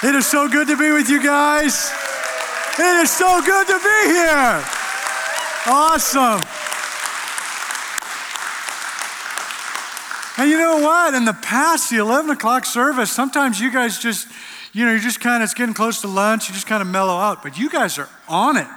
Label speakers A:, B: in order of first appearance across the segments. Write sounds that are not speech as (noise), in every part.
A: It is so good to be with you guys. It is so good to be here. Awesome. And you know what? In the past, the 11 o'clock service, sometimes you guys just, you know, you're just kind of, it's getting close to lunch, you just kind of mellow out. But you guys are on it.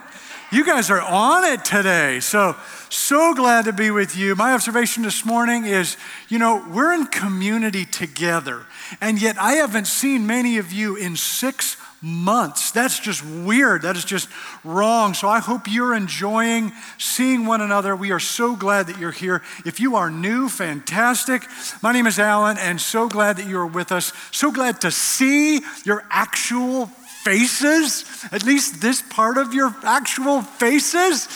A: You guys are on it today. So, so glad to be with you. My observation this morning is, you know, we're in community together. And yet, I haven't seen many of you in six months. That's just weird. That is just wrong. So I hope you're enjoying seeing one another. We are so glad that you're here. If you are new, fantastic. My name is Alan, and so glad that you're with us. So glad to see your actual faces, at least this part of your actual faces.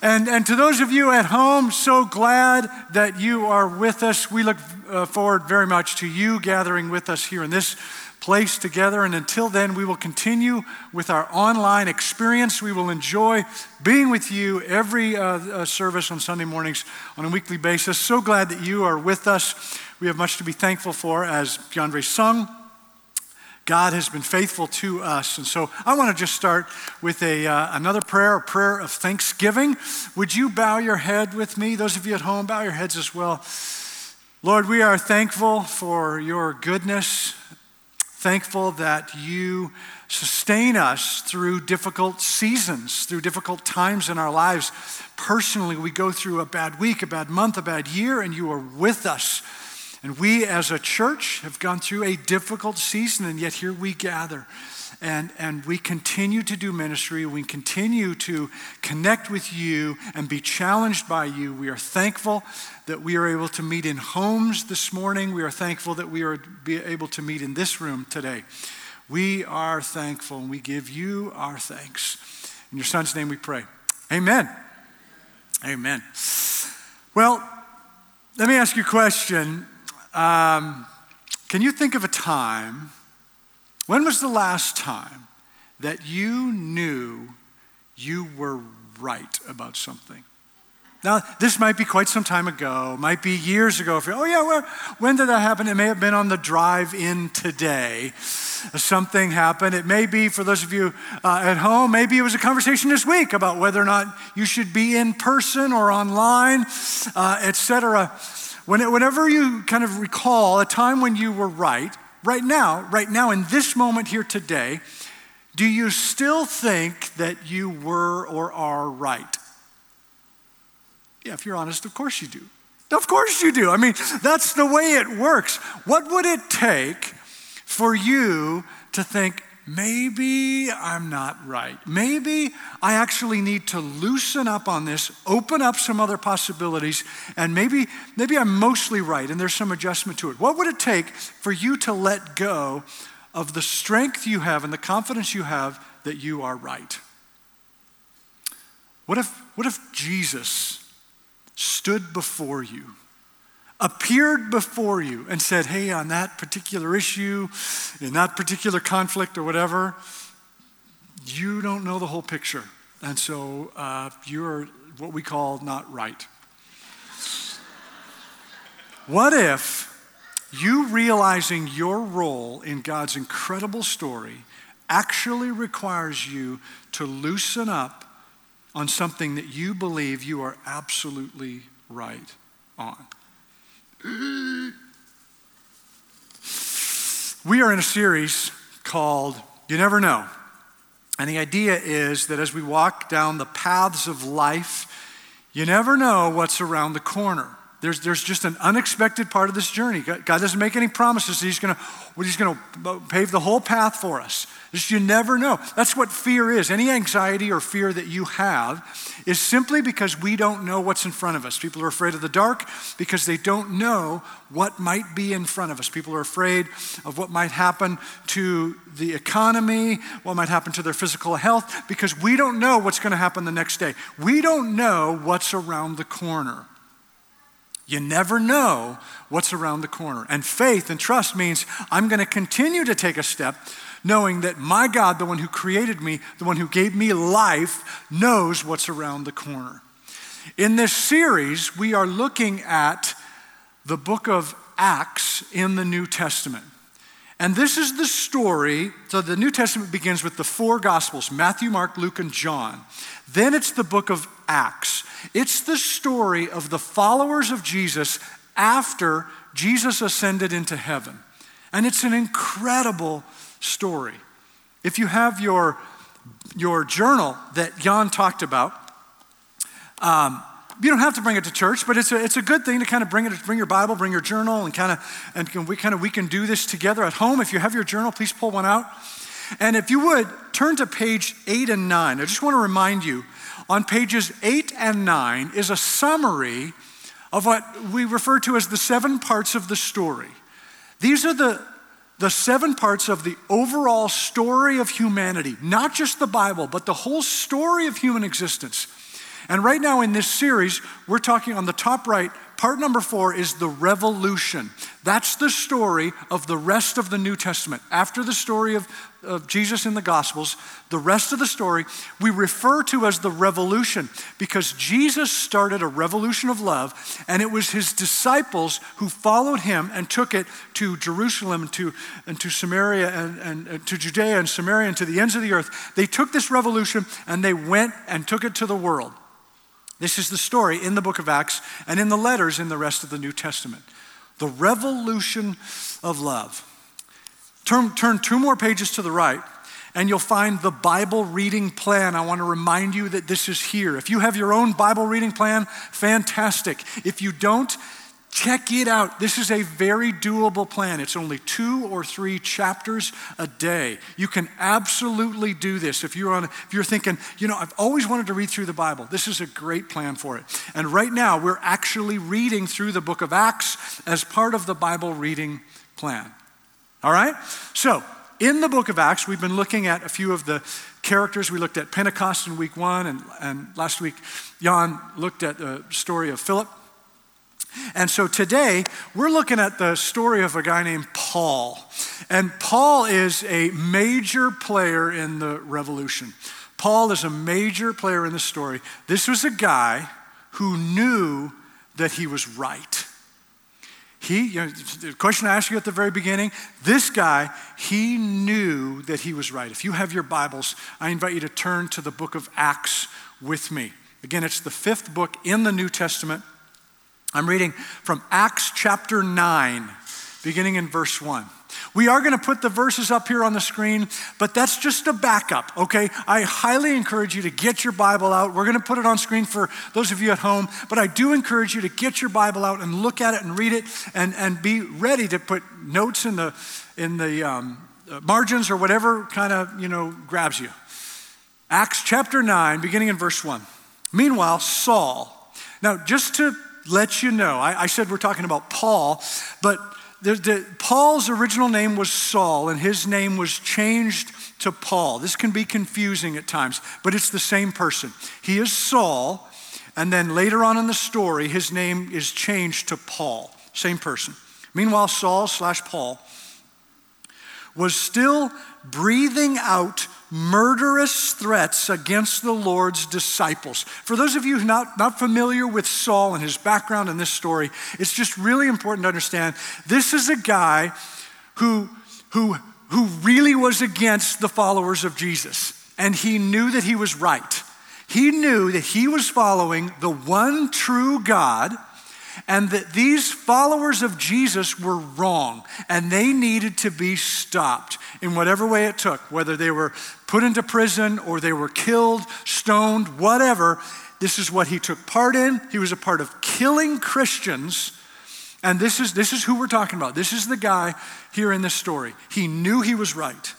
A: And, and to those of you at home, so glad that you are with us. We look uh, forward very much to you gathering with us here in this place together. And until then, we will continue with our online experience. We will enjoy being with you every uh, uh, service on Sunday mornings on a weekly basis. So glad that you are with us. We have much to be thankful for, as Andre sung. God has been faithful to us. And so I want to just start with a, uh, another prayer, a prayer of thanksgiving. Would you bow your head with me? Those of you at home, bow your heads as well. Lord, we are thankful for your goodness, thankful that you sustain us through difficult seasons, through difficult times in our lives. Personally, we go through a bad week, a bad month, a bad year, and you are with us. And we as a church have gone through a difficult season, and yet here we gather. And, and we continue to do ministry. We continue to connect with you and be challenged by you. We are thankful that we are able to meet in homes this morning. We are thankful that we are able to meet in this room today. We are thankful and we give you our thanks. In your son's name we pray. Amen. Amen. Well, let me ask you a question. Um, can you think of a time? When was the last time that you knew you were right about something? Now, this might be quite some time ago, might be years ago. oh, yeah, well, when did that happen? It may have been on the drive in today. Something happened. It may be, for those of you uh, at home, maybe it was a conversation this week about whether or not you should be in person or online, uh, etc. Whenever you kind of recall a time when you were right, right now, right now, in this moment here today, do you still think that you were or are right? Yeah, if you're honest, of course you do. Of course you do. I mean, that's the way it works. What would it take for you to think, maybe I'm not right. Maybe I actually need to loosen up on this, open up some other possibilities, and maybe, maybe I'm mostly right and there's some adjustment to it. What would it take for you to let go of the strength you have and the confidence you have that you are right? What if, what if Jesus stood before you? Appeared before you and said, Hey, on that particular issue, in that particular conflict or whatever, you don't know the whole picture. And so uh, you're what we call not right. What if you realizing your role in God's incredible story actually requires you to loosen up on something that you believe you are absolutely right on? We are in a series called You Never Know. And the idea is that as we walk down the paths of life, you never know what's around the corner. There's, there's just an unexpected part of this journey. God, doesn't make any promises. He's going he's going to uh, pave the whole path for us. Just you never know. That's what fear is. Any anxiety or fear that you have is simply because we don't know what's in front of us. People are afraid of the dark because they don't know what might be in front of us. People are afraid of what might happen to the economy, what might happen to their physical health, because we don't know what's going to happen the next day. We don't know what's around the corner. You never know what's around the corner. And faith and trust means I'm going to continue to take a step knowing that my God, the one who created me, the one who gave me life, knows what's around the corner. In this series, we are looking at the book of Acts in the New Testament. And this is the story. So the New Testament begins with the four Gospels Matthew, Mark, Luke, and John. Then it's the book of Acts. It's the story of the followers of Jesus after Jesus ascended into heaven. And it's an incredible story. If you have your, your journal that Jan talked about, um, you don't have to bring it to church, but it's a, it's a good thing to kind of bring it, bring your Bible, bring your journal, and kind of, and we kind of, we can do this together at home. If you have your journal, please pull one out. And if you would, turn to page eight and nine. I just want to remind you on pages eight and nine is a summary of what we refer to as the seven parts of the story. These are the, the seven parts of the overall story of humanity, not just the Bible, but the whole story of human existence. And right now in this series, we're talking on the top right, part number four is the revolution. That's the story of the rest of the New Testament. After the story of, of Jesus in the Gospels, the rest of the story we refer to as the revolution because Jesus started a revolution of love, and it was his disciples who followed him and took it to Jerusalem and to, and to Samaria and, and, and to Judea and Samaria and to the ends of the earth. They took this revolution and they went and took it to the world. This is the story in the book of Acts and in the letters in the rest of the New Testament. The revolution of love. Turn, turn two more pages to the right, and you'll find the Bible reading plan. I want to remind you that this is here. If you have your own Bible reading plan, fantastic. If you don't, Check it out. This is a very doable plan. It's only two or three chapters a day. You can absolutely do this. If you're on, if you're thinking, you know, I've always wanted to read through the Bible. This is a great plan for it. And right now, we're actually reading through the book of Acts as part of the Bible reading plan. All right. So in the book of Acts, we've been looking at a few of the characters. We looked at Pentecost in week one, and, and last week, Jan looked at the story of Philip. And so today, we're looking at the story of a guy named Paul. And Paul is a major player in the revolution. Paul is a major player in the story. This was a guy who knew that he was right. He, you know, the question I asked you at the very beginning, this guy, he knew that he was right. If you have your Bibles, I invite you to turn to the book of Acts with me. Again, it's the fifth book in the New Testament. I'm reading from Acts chapter 9, beginning in verse 1. We are going to put the verses up here on the screen, but that's just a backup, okay? I highly encourage you to get your Bible out. We're going to put it on screen for those of you at home, but I do encourage you to get your Bible out and look at it and read it and, and be ready to put notes in the, in the um, margins or whatever kind of, you know, grabs you. Acts chapter 9, beginning in verse 1. Meanwhile, Saul, now just to let you know. I, I said we're talking about Paul, but the, the, Paul's original name was Saul, and his name was changed to Paul. This can be confusing at times, but it's the same person. He is Saul, and then later on in the story, his name is changed to Paul. Same person. Meanwhile, Saul slash Paul was still breathing out murderous threats against the Lord's disciples. For those of you not, not familiar with Saul and his background in this story, it's just really important to understand this is a guy who, who, who really was against the followers of Jesus, and he knew that he was right. He knew that he was following the one true God and that these followers of Jesus were wrong and they needed to be stopped in whatever way it took, whether they were put into prison or they were killed, stoned, whatever. This is what he took part in. He was a part of killing Christians. And this is, this is who we're talking about. This is the guy here in this story. He knew he was right.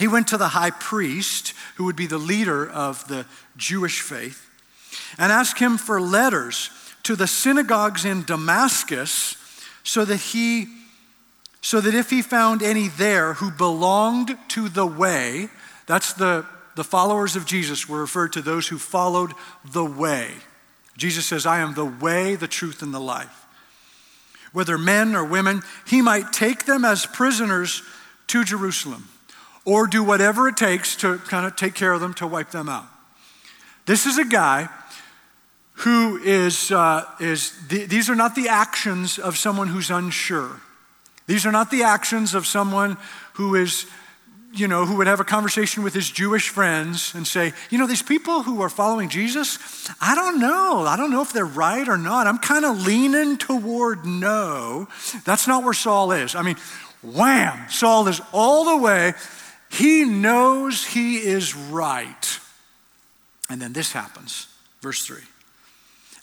A: He went to the high priest, who would be the leader of the Jewish faith, and asked him for letters to the synagogues in Damascus so that he so that if he found any there who belonged to the way, that's the, the followers of Jesus were referred to those who followed the way. Jesus says, I am the way, the truth, and the life. Whether men or women, he might take them as prisoners to Jerusalem or do whatever it takes to kind of take care of them, to wipe them out. This is a guy who is, uh, is th- these are not the actions of someone who's unsure. These are not the actions of someone who is, you know, who would have a conversation with his Jewish friends and say, you know, these people who are following Jesus, I don't know. I don't know if they're right or not. I'm kind of leaning toward no. That's not where Saul is. I mean, wham, Saul is all the way. He knows he is right. And then this happens. Verse 3.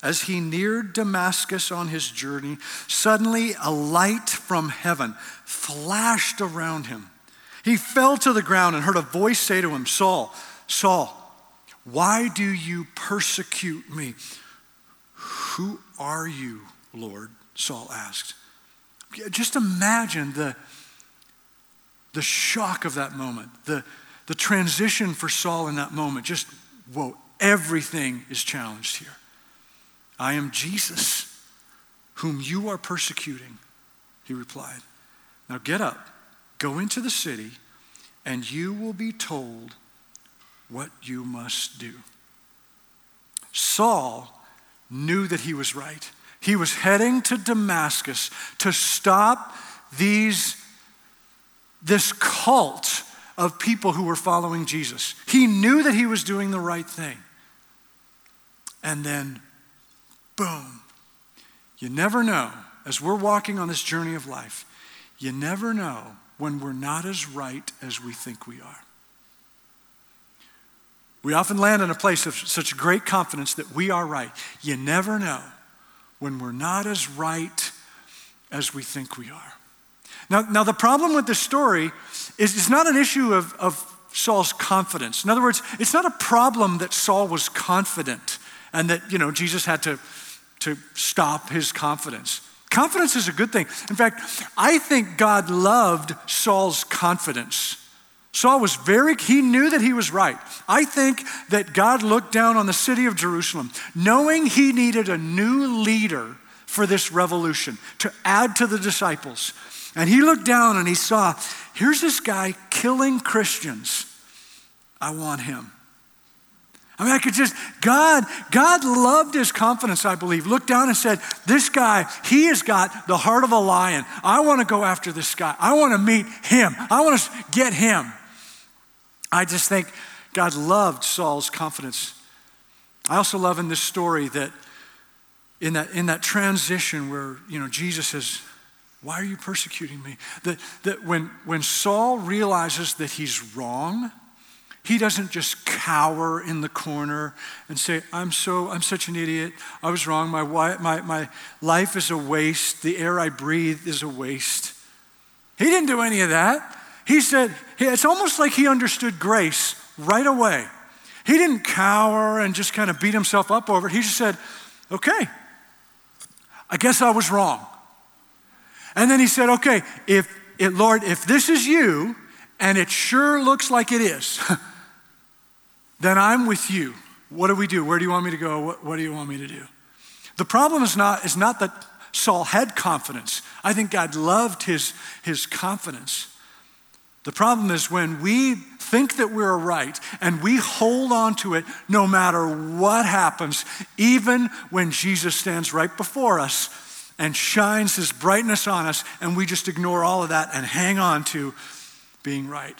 A: As he neared Damascus on his journey, suddenly a light from heaven flashed around him. He fell to the ground and heard a voice say to him, Saul, Saul, why do you persecute me? Who are you, Lord? Saul asked. Just imagine the, the shock of that moment, the, the transition for Saul in that moment. Just, whoa, everything is challenged here. I am Jesus, whom you are persecuting, he replied. Now get up, go into the city, and you will be told what you must do. Saul knew that he was right. He was heading to Damascus to stop these, this cult of people who were following Jesus. He knew that he was doing the right thing. And then boom. You never know, as we're walking on this journey of life, you never know when we're not as right as we think we are. We often land in a place of such great confidence that we are right. You never know when we're not as right as we think we are. Now, now the problem with this story is it's not an issue of, of Saul's confidence. In other words, it's not a problem that Saul was confident and that, you know, Jesus had to to stop his confidence. Confidence is a good thing. In fact, I think God loved Saul's confidence. Saul was very, he knew that he was right. I think that God looked down on the city of Jerusalem, knowing he needed a new leader for this revolution to add to the disciples. And he looked down and he saw, here's this guy killing Christians. I want him. I mean, I could just, God, God loved his confidence, I believe. Looked down and said, This guy, he has got the heart of a lion. I want to go after this guy. I want to meet him. I want to get him. I just think God loved Saul's confidence. I also love in this story that in that, in that transition where, you know, Jesus says, Why are you persecuting me? That, that when, when Saul realizes that he's wrong, he doesn't just cower in the corner and say, I'm so, I'm such an idiot. I was wrong. My, my, my life is a waste. The air I breathe is a waste. He didn't do any of that. He said, it's almost like he understood grace right away. He didn't cower and just kind of beat himself up over it. He just said, okay, I guess I was wrong. And then he said, okay, if it, Lord, if this is you, and it sure looks like it is, (laughs) then I'm with you. What do we do? Where do you want me to go? What, what do you want me to do? The problem is not, is not that Saul had confidence. I think God loved his, his confidence. The problem is when we think that we're right and we hold on to it no matter what happens, even when Jesus stands right before us and shines his brightness on us, and we just ignore all of that and hang on to being right.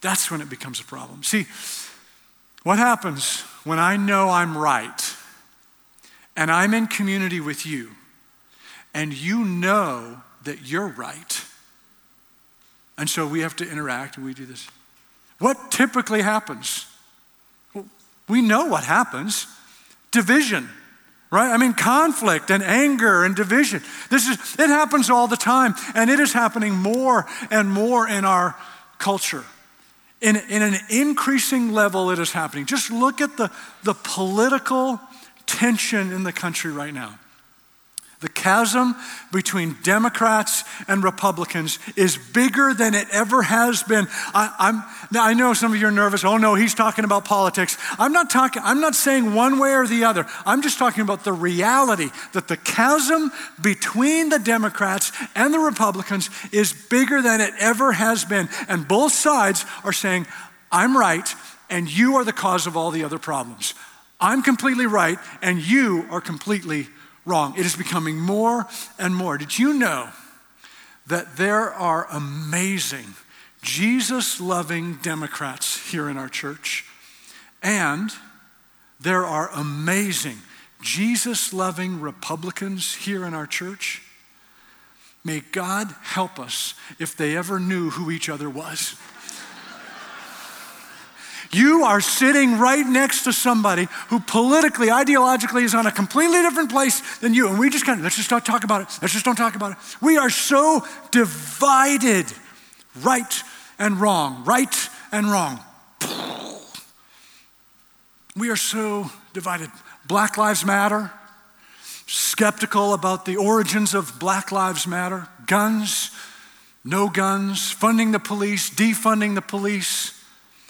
A: That's when it becomes a problem. See, what happens when I know I'm right and I'm in community with you and you know that you're right? And so we have to interact and we do this. What typically happens? Well, we know what happens division right i mean conflict and anger and division this is it happens all the time and it is happening more and more in our culture in, in an increasing level, it is happening. Just look at the, the political tension in the country right now. The chasm between Democrats and Republicans is bigger than it ever has been. I, I know some of you are nervous. Oh no, he's talking about politics. I'm not talking, I'm not saying one way or the other. I'm just talking about the reality that the chasm between the Democrats and the Republicans is bigger than it ever has been. And both sides are saying, I'm right, and you are the cause of all the other problems. I'm completely right, and you are completely wrong. It is becoming more and more. Did you know that there are amazing, Jesus loving Democrats here in our church, and there are amazing, Jesus loving Republicans here in our church. May God help us if they ever knew who each other was. You are sitting right next to somebody who politically, ideologically is on a completely different place than you. And we just kind of, let's just not talk about it. Let's just don't talk about it. We are so divided right and wrong, right and wrong. We are so divided. Black Lives Matter, skeptical about the origins of Black Lives Matter, guns, no guns, funding the police, defunding the police.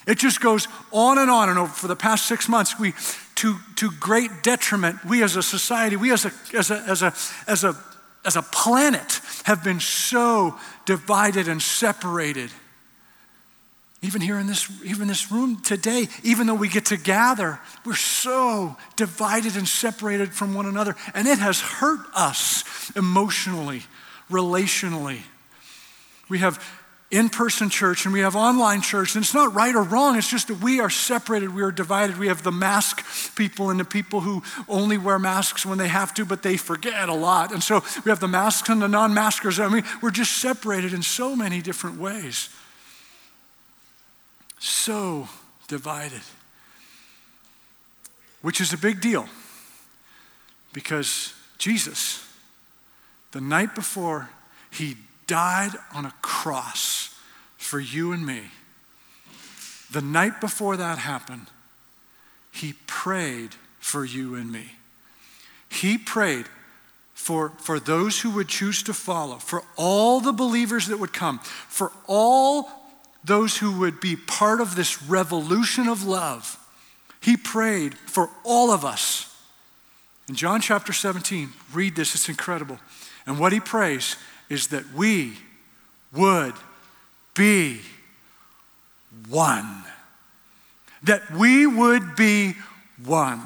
A: It just goes on and on and over. For the past six months, we, to, to great detriment, we as a society, we as a, as a, as a, as a, as a planet have been so divided and separated. Even here in this, even this room today, even though we get to gather, we're so divided and separated from one another. And it has hurt us emotionally, relationally. We have in person church and we have online church, and it's not right or wrong. It's just that we are separated, we are divided. We have the mask people and the people who only wear masks when they have to, but they forget a lot. And so we have the masks and the non maskers. I mean, we're just separated in so many different ways. So divided, which is a big deal because Jesus, the night before he died on a cross for you and me. The night before that happened, he prayed for you and me. He prayed for, for those who would choose to follow, for all the believers that would come, for all those who would be part of this revolution of love. He prayed for all of us. In John chapter 17, read this, it's incredible. And what he prays is that we would be one. That we would be one.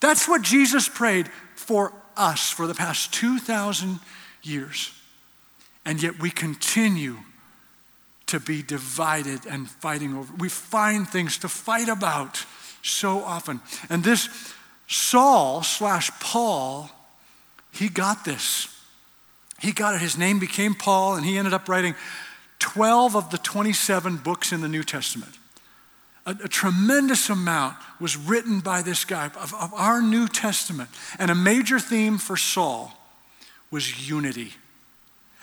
A: That's what Jesus prayed for us for the past 2,000 years. And yet we continue to be divided and fighting over. We find things to fight about so often. And this Saul slash Paul, he got this. He got it. His name became Paul, and he ended up writing 12 of the 27 books in the New Testament. A, a tremendous amount was written by this guy of, of our New Testament. And a major theme for Saul was unity.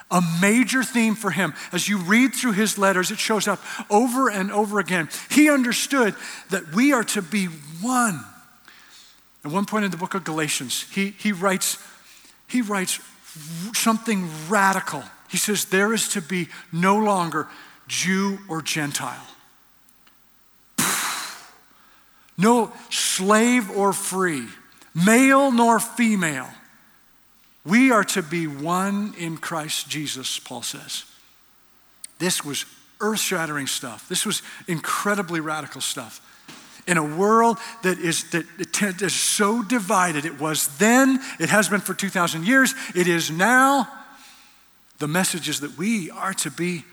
A: A major theme for him. As you read through his letters, it shows up over and over again. He understood that we are to be one. At one point in the book of Galatians, he, he, writes, he writes something radical. He says, There is to be no longer Jew or Gentile, (sighs) no slave or free, male nor female. We are to be one in Christ Jesus, Paul says. This was earth shattering stuff. This was incredibly radical stuff in a world that is, that is so divided. It was then, it has been for 2,000 years, it is now. The message is that we are to be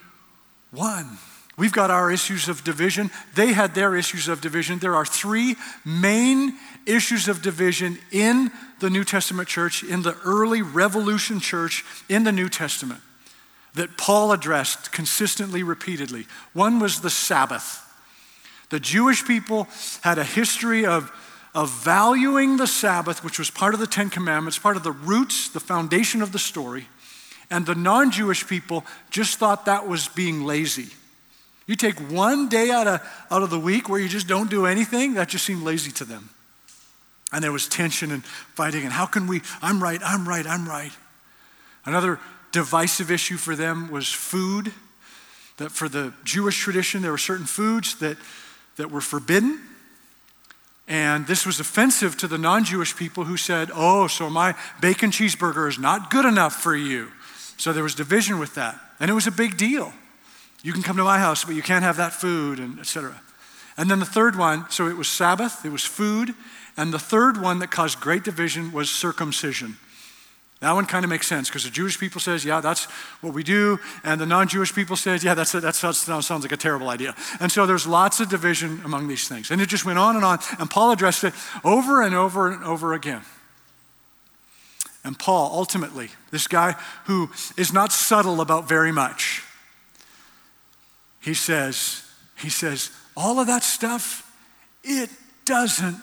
A: one. We've got our issues of division. They had their issues of division. There are three main issues of division in the New Testament church, in the early revolution church in the New Testament, that Paul addressed consistently, repeatedly. One was the Sabbath. The Jewish people had a history of, of valuing the Sabbath, which was part of the Ten Commandments, part of the roots, the foundation of the story. And the non Jewish people just thought that was being lazy. You take one day out of, out of the week where you just don't do anything, that just seemed lazy to them. And there was tension and fighting, and how can we, I'm right, I'm right, I'm right. Another divisive issue for them was food. That for the Jewish tradition, there were certain foods that that were forbidden. And this was offensive to the non Jewish people who said, Oh, so my bacon cheeseburger is not good enough for you. So there was division with that. And it was a big deal. You can come to my house, but you can't have that food, and etc. And then the third one, so it was Sabbath, it was food, and the third one that caused great division was circumcision. That one kind of makes sense because the Jewish people says, yeah, that's what we do. And the non-Jewish people says, yeah, that's, that sounds like a terrible idea. And so there's lots of division among these things. And it just went on and on. And Paul addressed it over and over and over again. And Paul, ultimately, this guy who is not subtle about very much, he says, he says, all of that stuff, it doesn't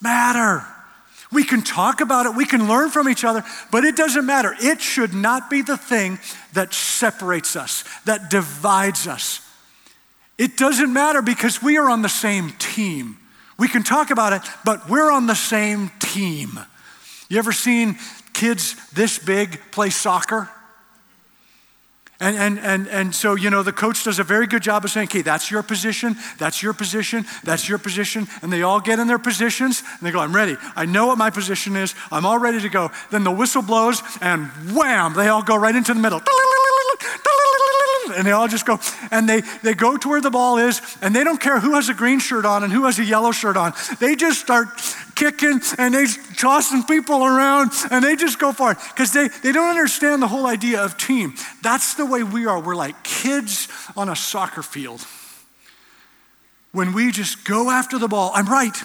A: matter. We can talk about it, we can learn from each other, but it doesn't matter. It should not be the thing that separates us, that divides us. It doesn't matter because we are on the same team. We can talk about it, but we're on the same team. You ever seen kids this big play soccer? And, and, and, and so, you know, the coach does a very good job of saying, okay, that's your position, that's your position, that's your position. And they all get in their positions and they go, I'm ready. I know what my position is. I'm all ready to go. Then the whistle blows and wham, they all go right into the middle. And they all just go, and they, they go to where the ball is, and they don't care who has a green shirt on and who has a yellow shirt on. They just start kicking and they tossing people around and they just go for it because they, they don't understand the whole idea of team. That's the way we are. We're like kids on a soccer field. When we just go after the ball, I'm right,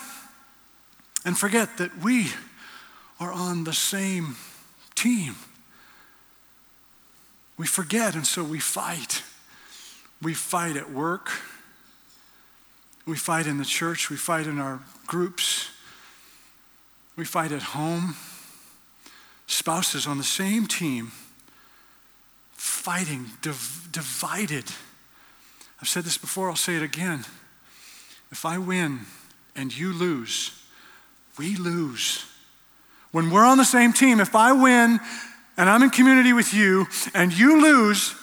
A: and forget that we are on the same team. We forget, and so we fight. We fight at work. We fight in the church. We fight in our groups. We fight at home. Spouses on the same team, fighting, div- divided. I've said this before, I'll say it again. If I win and you lose, we lose. When we're on the same team, if I win and I'm in community with you and you lose,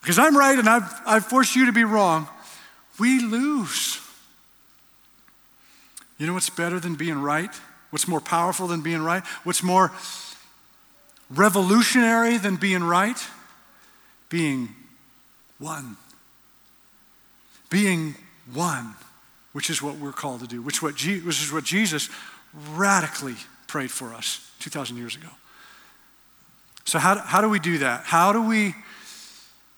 A: because I'm right and I've, I've forced you to be wrong, we lose. You know what's better than being right? What's more powerful than being right? What's more revolutionary than being right? Being one. Being one, which is what we're called to do, which, what Je- which is what Jesus radically prayed for us 2,000 years ago. So, how, how do we do that? How do we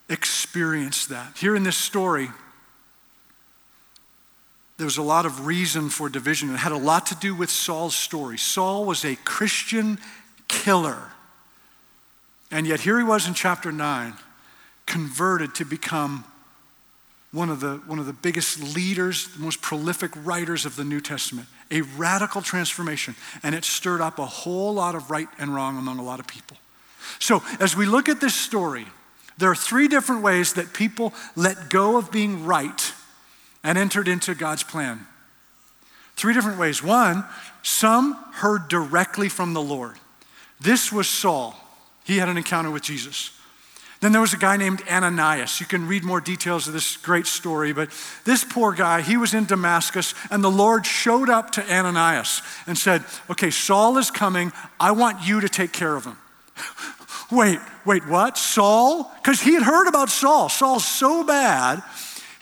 A: experience that? Here in this story, there was a lot of reason for division. It had a lot to do with Saul's story. Saul was a Christian killer. And yet, here he was in chapter 9, converted to become one of, the, one of the biggest leaders, the most prolific writers of the New Testament. A radical transformation. And it stirred up a whole lot of right and wrong among a lot of people. So, as we look at this story, there are three different ways that people let go of being right and entered into God's plan. Three different ways. One, some heard directly from the Lord. This was Saul. He had an encounter with Jesus. Then there was a guy named Ananias. You can read more details of this great story, but this poor guy, he was in Damascus, and the Lord showed up to Ananias and said, Okay, Saul is coming. I want you to take care of him. (laughs) wait, wait, what? Saul? Because he had heard about Saul. Saul's so bad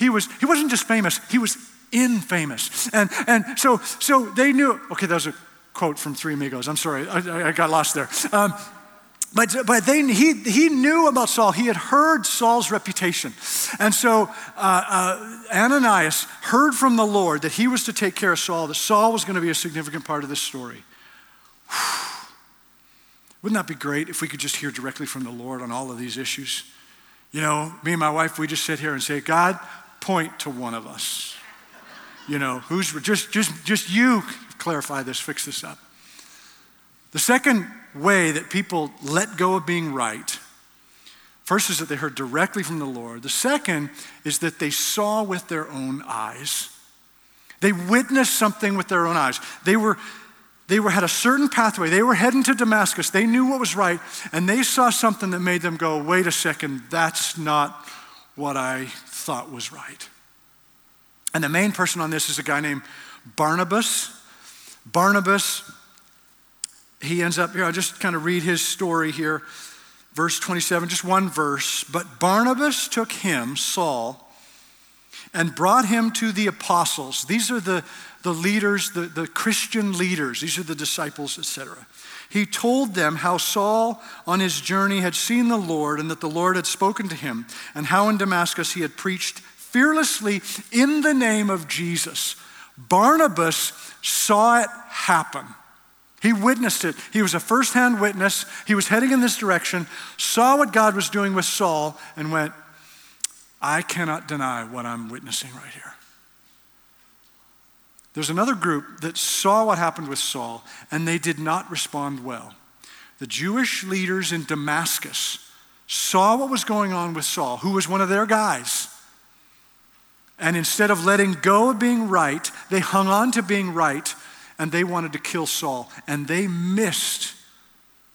A: he, was, he wasn't just famous, he was infamous. And, and so, so they knew, okay, that was a quote from Three Amigos. I'm sorry, I, I got lost there. Um, but, but they, he, he knew about Saul. He had heard Saul's reputation. And so uh, uh, Ananias heard from the Lord that he was to take care of Saul, that Saul was going to be a significant part of this story. Wouldn't that be great if we could just hear directly from the Lord on all of these issues? You know, me and my wife, we just sit here and say, God, point to one of us. You know, who's just just just you clarify this, fix this up. The second way that people let go of being right First is that they heard directly from the Lord. The second is that they saw with their own eyes. They witnessed something with their own eyes. They were they were had a certain pathway. They were heading to Damascus. They knew what was right, and they saw something that made them go, "Wait a second, that's not what I thought was right. And the main person on this is a guy named Barnabas. Barnabas, he ends up here, I'll just kind of read his story here. Verse 27, just one verse. But Barnabas took him, Saul, and brought him to the apostles. These are the, the leaders, the, the Christian leaders, these are the disciples, etc. He told them how Saul on his journey had seen the Lord and that the Lord had spoken to him, and how in Damascus he had preached fearlessly in the name of Jesus. Barnabas saw it happen. He witnessed it. He was a firsthand witness. He was heading in this direction, saw what God was doing with Saul, and went, I cannot deny what I'm witnessing right here. There's another group that saw what happened with Saul, and they did not respond well. The Jewish leaders in Damascus saw what was going on with Saul, who was one of their guys. And instead of letting go of being right, they hung on to being right and they wanted to kill Saul, and they missed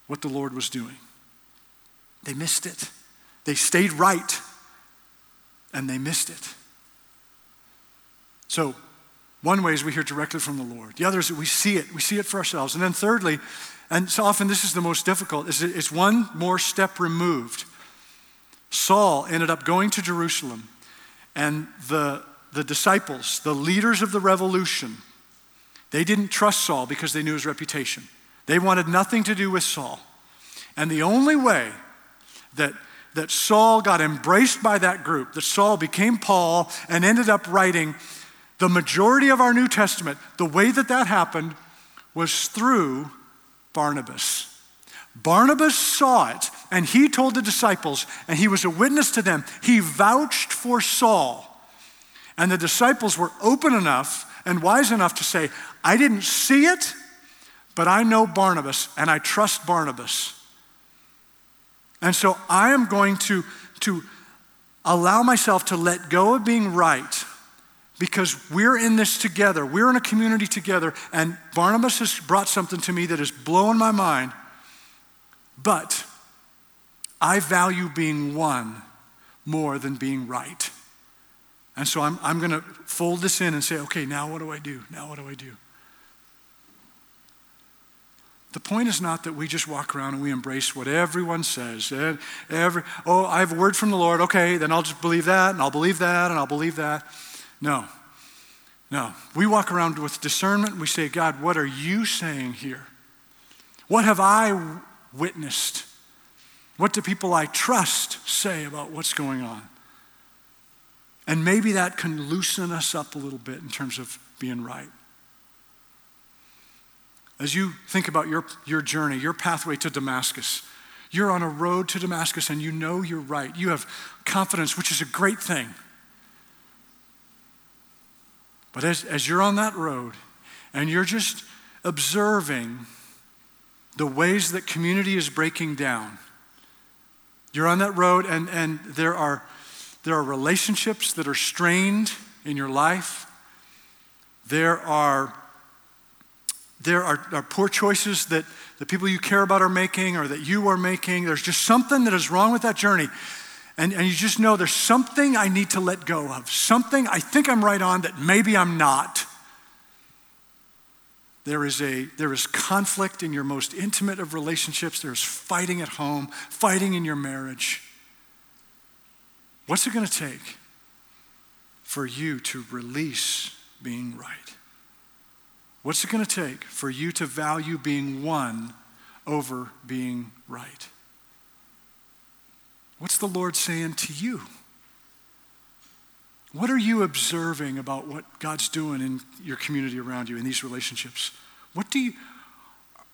A: what the Lord was doing. They missed it. They stayed right, and they missed it. So, one way is we hear directly from the Lord. The other is that we see it. We see it for ourselves. And then, thirdly, and so often this is the most difficult, is it's one more step removed. Saul ended up going to Jerusalem, and the, the disciples, the leaders of the revolution, they didn't trust Saul because they knew his reputation. They wanted nothing to do with Saul. And the only way that, that Saul got embraced by that group, that Saul became Paul and ended up writing the majority of our New Testament, the way that that happened was through Barnabas. Barnabas saw it and he told the disciples, and he was a witness to them. He vouched for Saul. And the disciples were open enough and wise enough to say, I didn't see it, but I know Barnabas and I trust Barnabas. And so I am going to, to allow myself to let go of being right because we're in this together. We're in a community together, and Barnabas has brought something to me that is blowing my mind. But I value being one more than being right. And so I'm, I'm going to fold this in and say, okay, now what do I do? Now what do I do? The point is not that we just walk around and we embrace what everyone says. Every, oh, I have a word from the Lord. Okay, then I'll just believe that, and I'll believe that, and I'll believe that. No. No. We walk around with discernment. We say, God, what are you saying here? What have I witnessed? What do people I trust say about what's going on? And maybe that can loosen us up a little bit in terms of being right. As you think about your, your journey, your pathway to Damascus, you're on a road to Damascus and you know you're right. You have confidence, which is a great thing. But as, as you're on that road and you're just observing the ways that community is breaking down, you're on that road and, and there are there are relationships that are strained in your life. There are, there are, are poor choices that the people you care about are making or that you are making. There's just something that is wrong with that journey. And, and you just know there's something I need to let go of, something I think I'm right on that maybe I'm not. There is, a, there is conflict in your most intimate of relationships. There's fighting at home, fighting in your marriage. What's it going to take for you to release being right? What's it going to take for you to value being one over being right? What's the Lord saying to you? What are you observing about what God's doing in your community around you in these relationships? What do you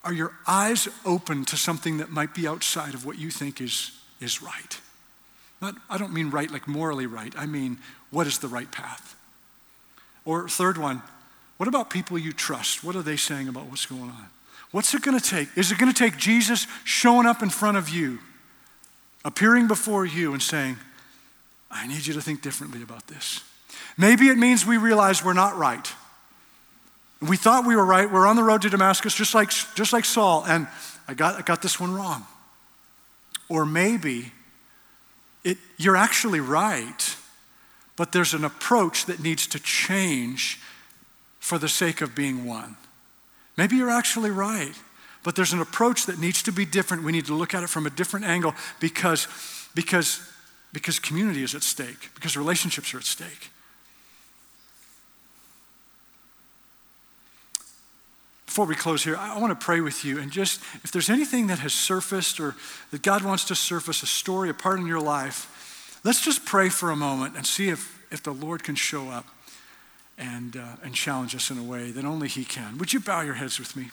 A: are your eyes open to something that might be outside of what you think is, is right? Not, I don't mean right like morally right. I mean, what is the right path? Or, third one, what about people you trust? What are they saying about what's going on? What's it going to take? Is it going to take Jesus showing up in front of you, appearing before you, and saying, I need you to think differently about this? Maybe it means we realize we're not right. We thought we were right. We're on the road to Damascus, just like, just like Saul, and I got, I got this one wrong. Or maybe it, you're actually right, but there's an approach that needs to change for the sake of being one. Maybe you're actually right, but there's an approach that needs to be different. We need to look at it from a different angle because, because, because community is at stake, because relationships are at stake. Before we close here, I want to pray with you and just if there's anything that has surfaced or that God wants to surface, a story, a part in your life, let's just pray for a moment and see if, if the Lord can show up and, uh, and challenge us in a way that only He can. Would you bow your heads with me?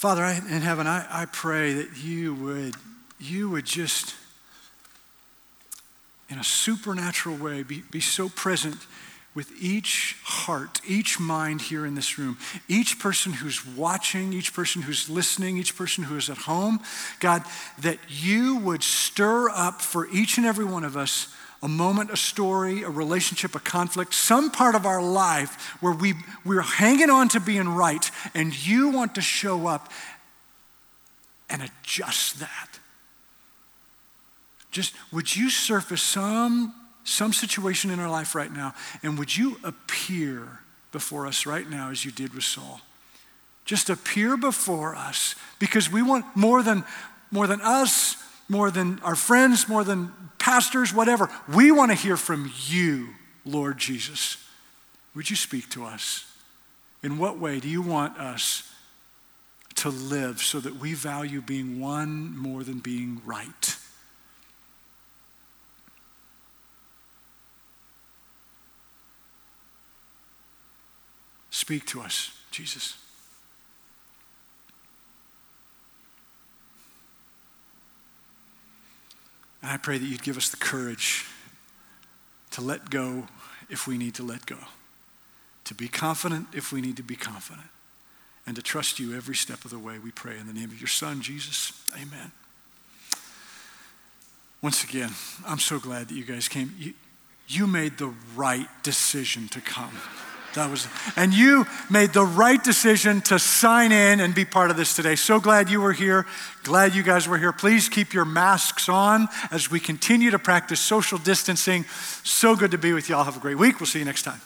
A: Father in heaven, I, I pray that you would, you would just, in a supernatural way, be, be so present with each heart, each mind here in this room, each person who's watching, each person who's listening, each person who is at home. God, that you would stir up for each and every one of us a moment, a story, a relationship, a conflict, some part of our life where we, we're hanging on to being right, and you want to show up and adjust that. Just would you surface some, some situation in our life right now, and would you appear before us right now as you did with Saul? Just appear before us because we want more than, more than us, more than our friends, more than pastors, whatever. We want to hear from you, Lord Jesus. Would you speak to us? In what way do you want us to live so that we value being one more than being right? Speak to us, Jesus. And I pray that you'd give us the courage to let go if we need to let go, to be confident if we need to be confident, and to trust you every step of the way. We pray in the name of your Son, Jesus. Amen. Once again, I'm so glad that you guys came. You, you made the right decision to come. That was, and you made the right decision to sign in and be part of this today. So glad you were here. Glad you guys were here. Please keep your masks on as we continue to practice social distancing. So good to be with you all. Have a great week. We'll see you next time.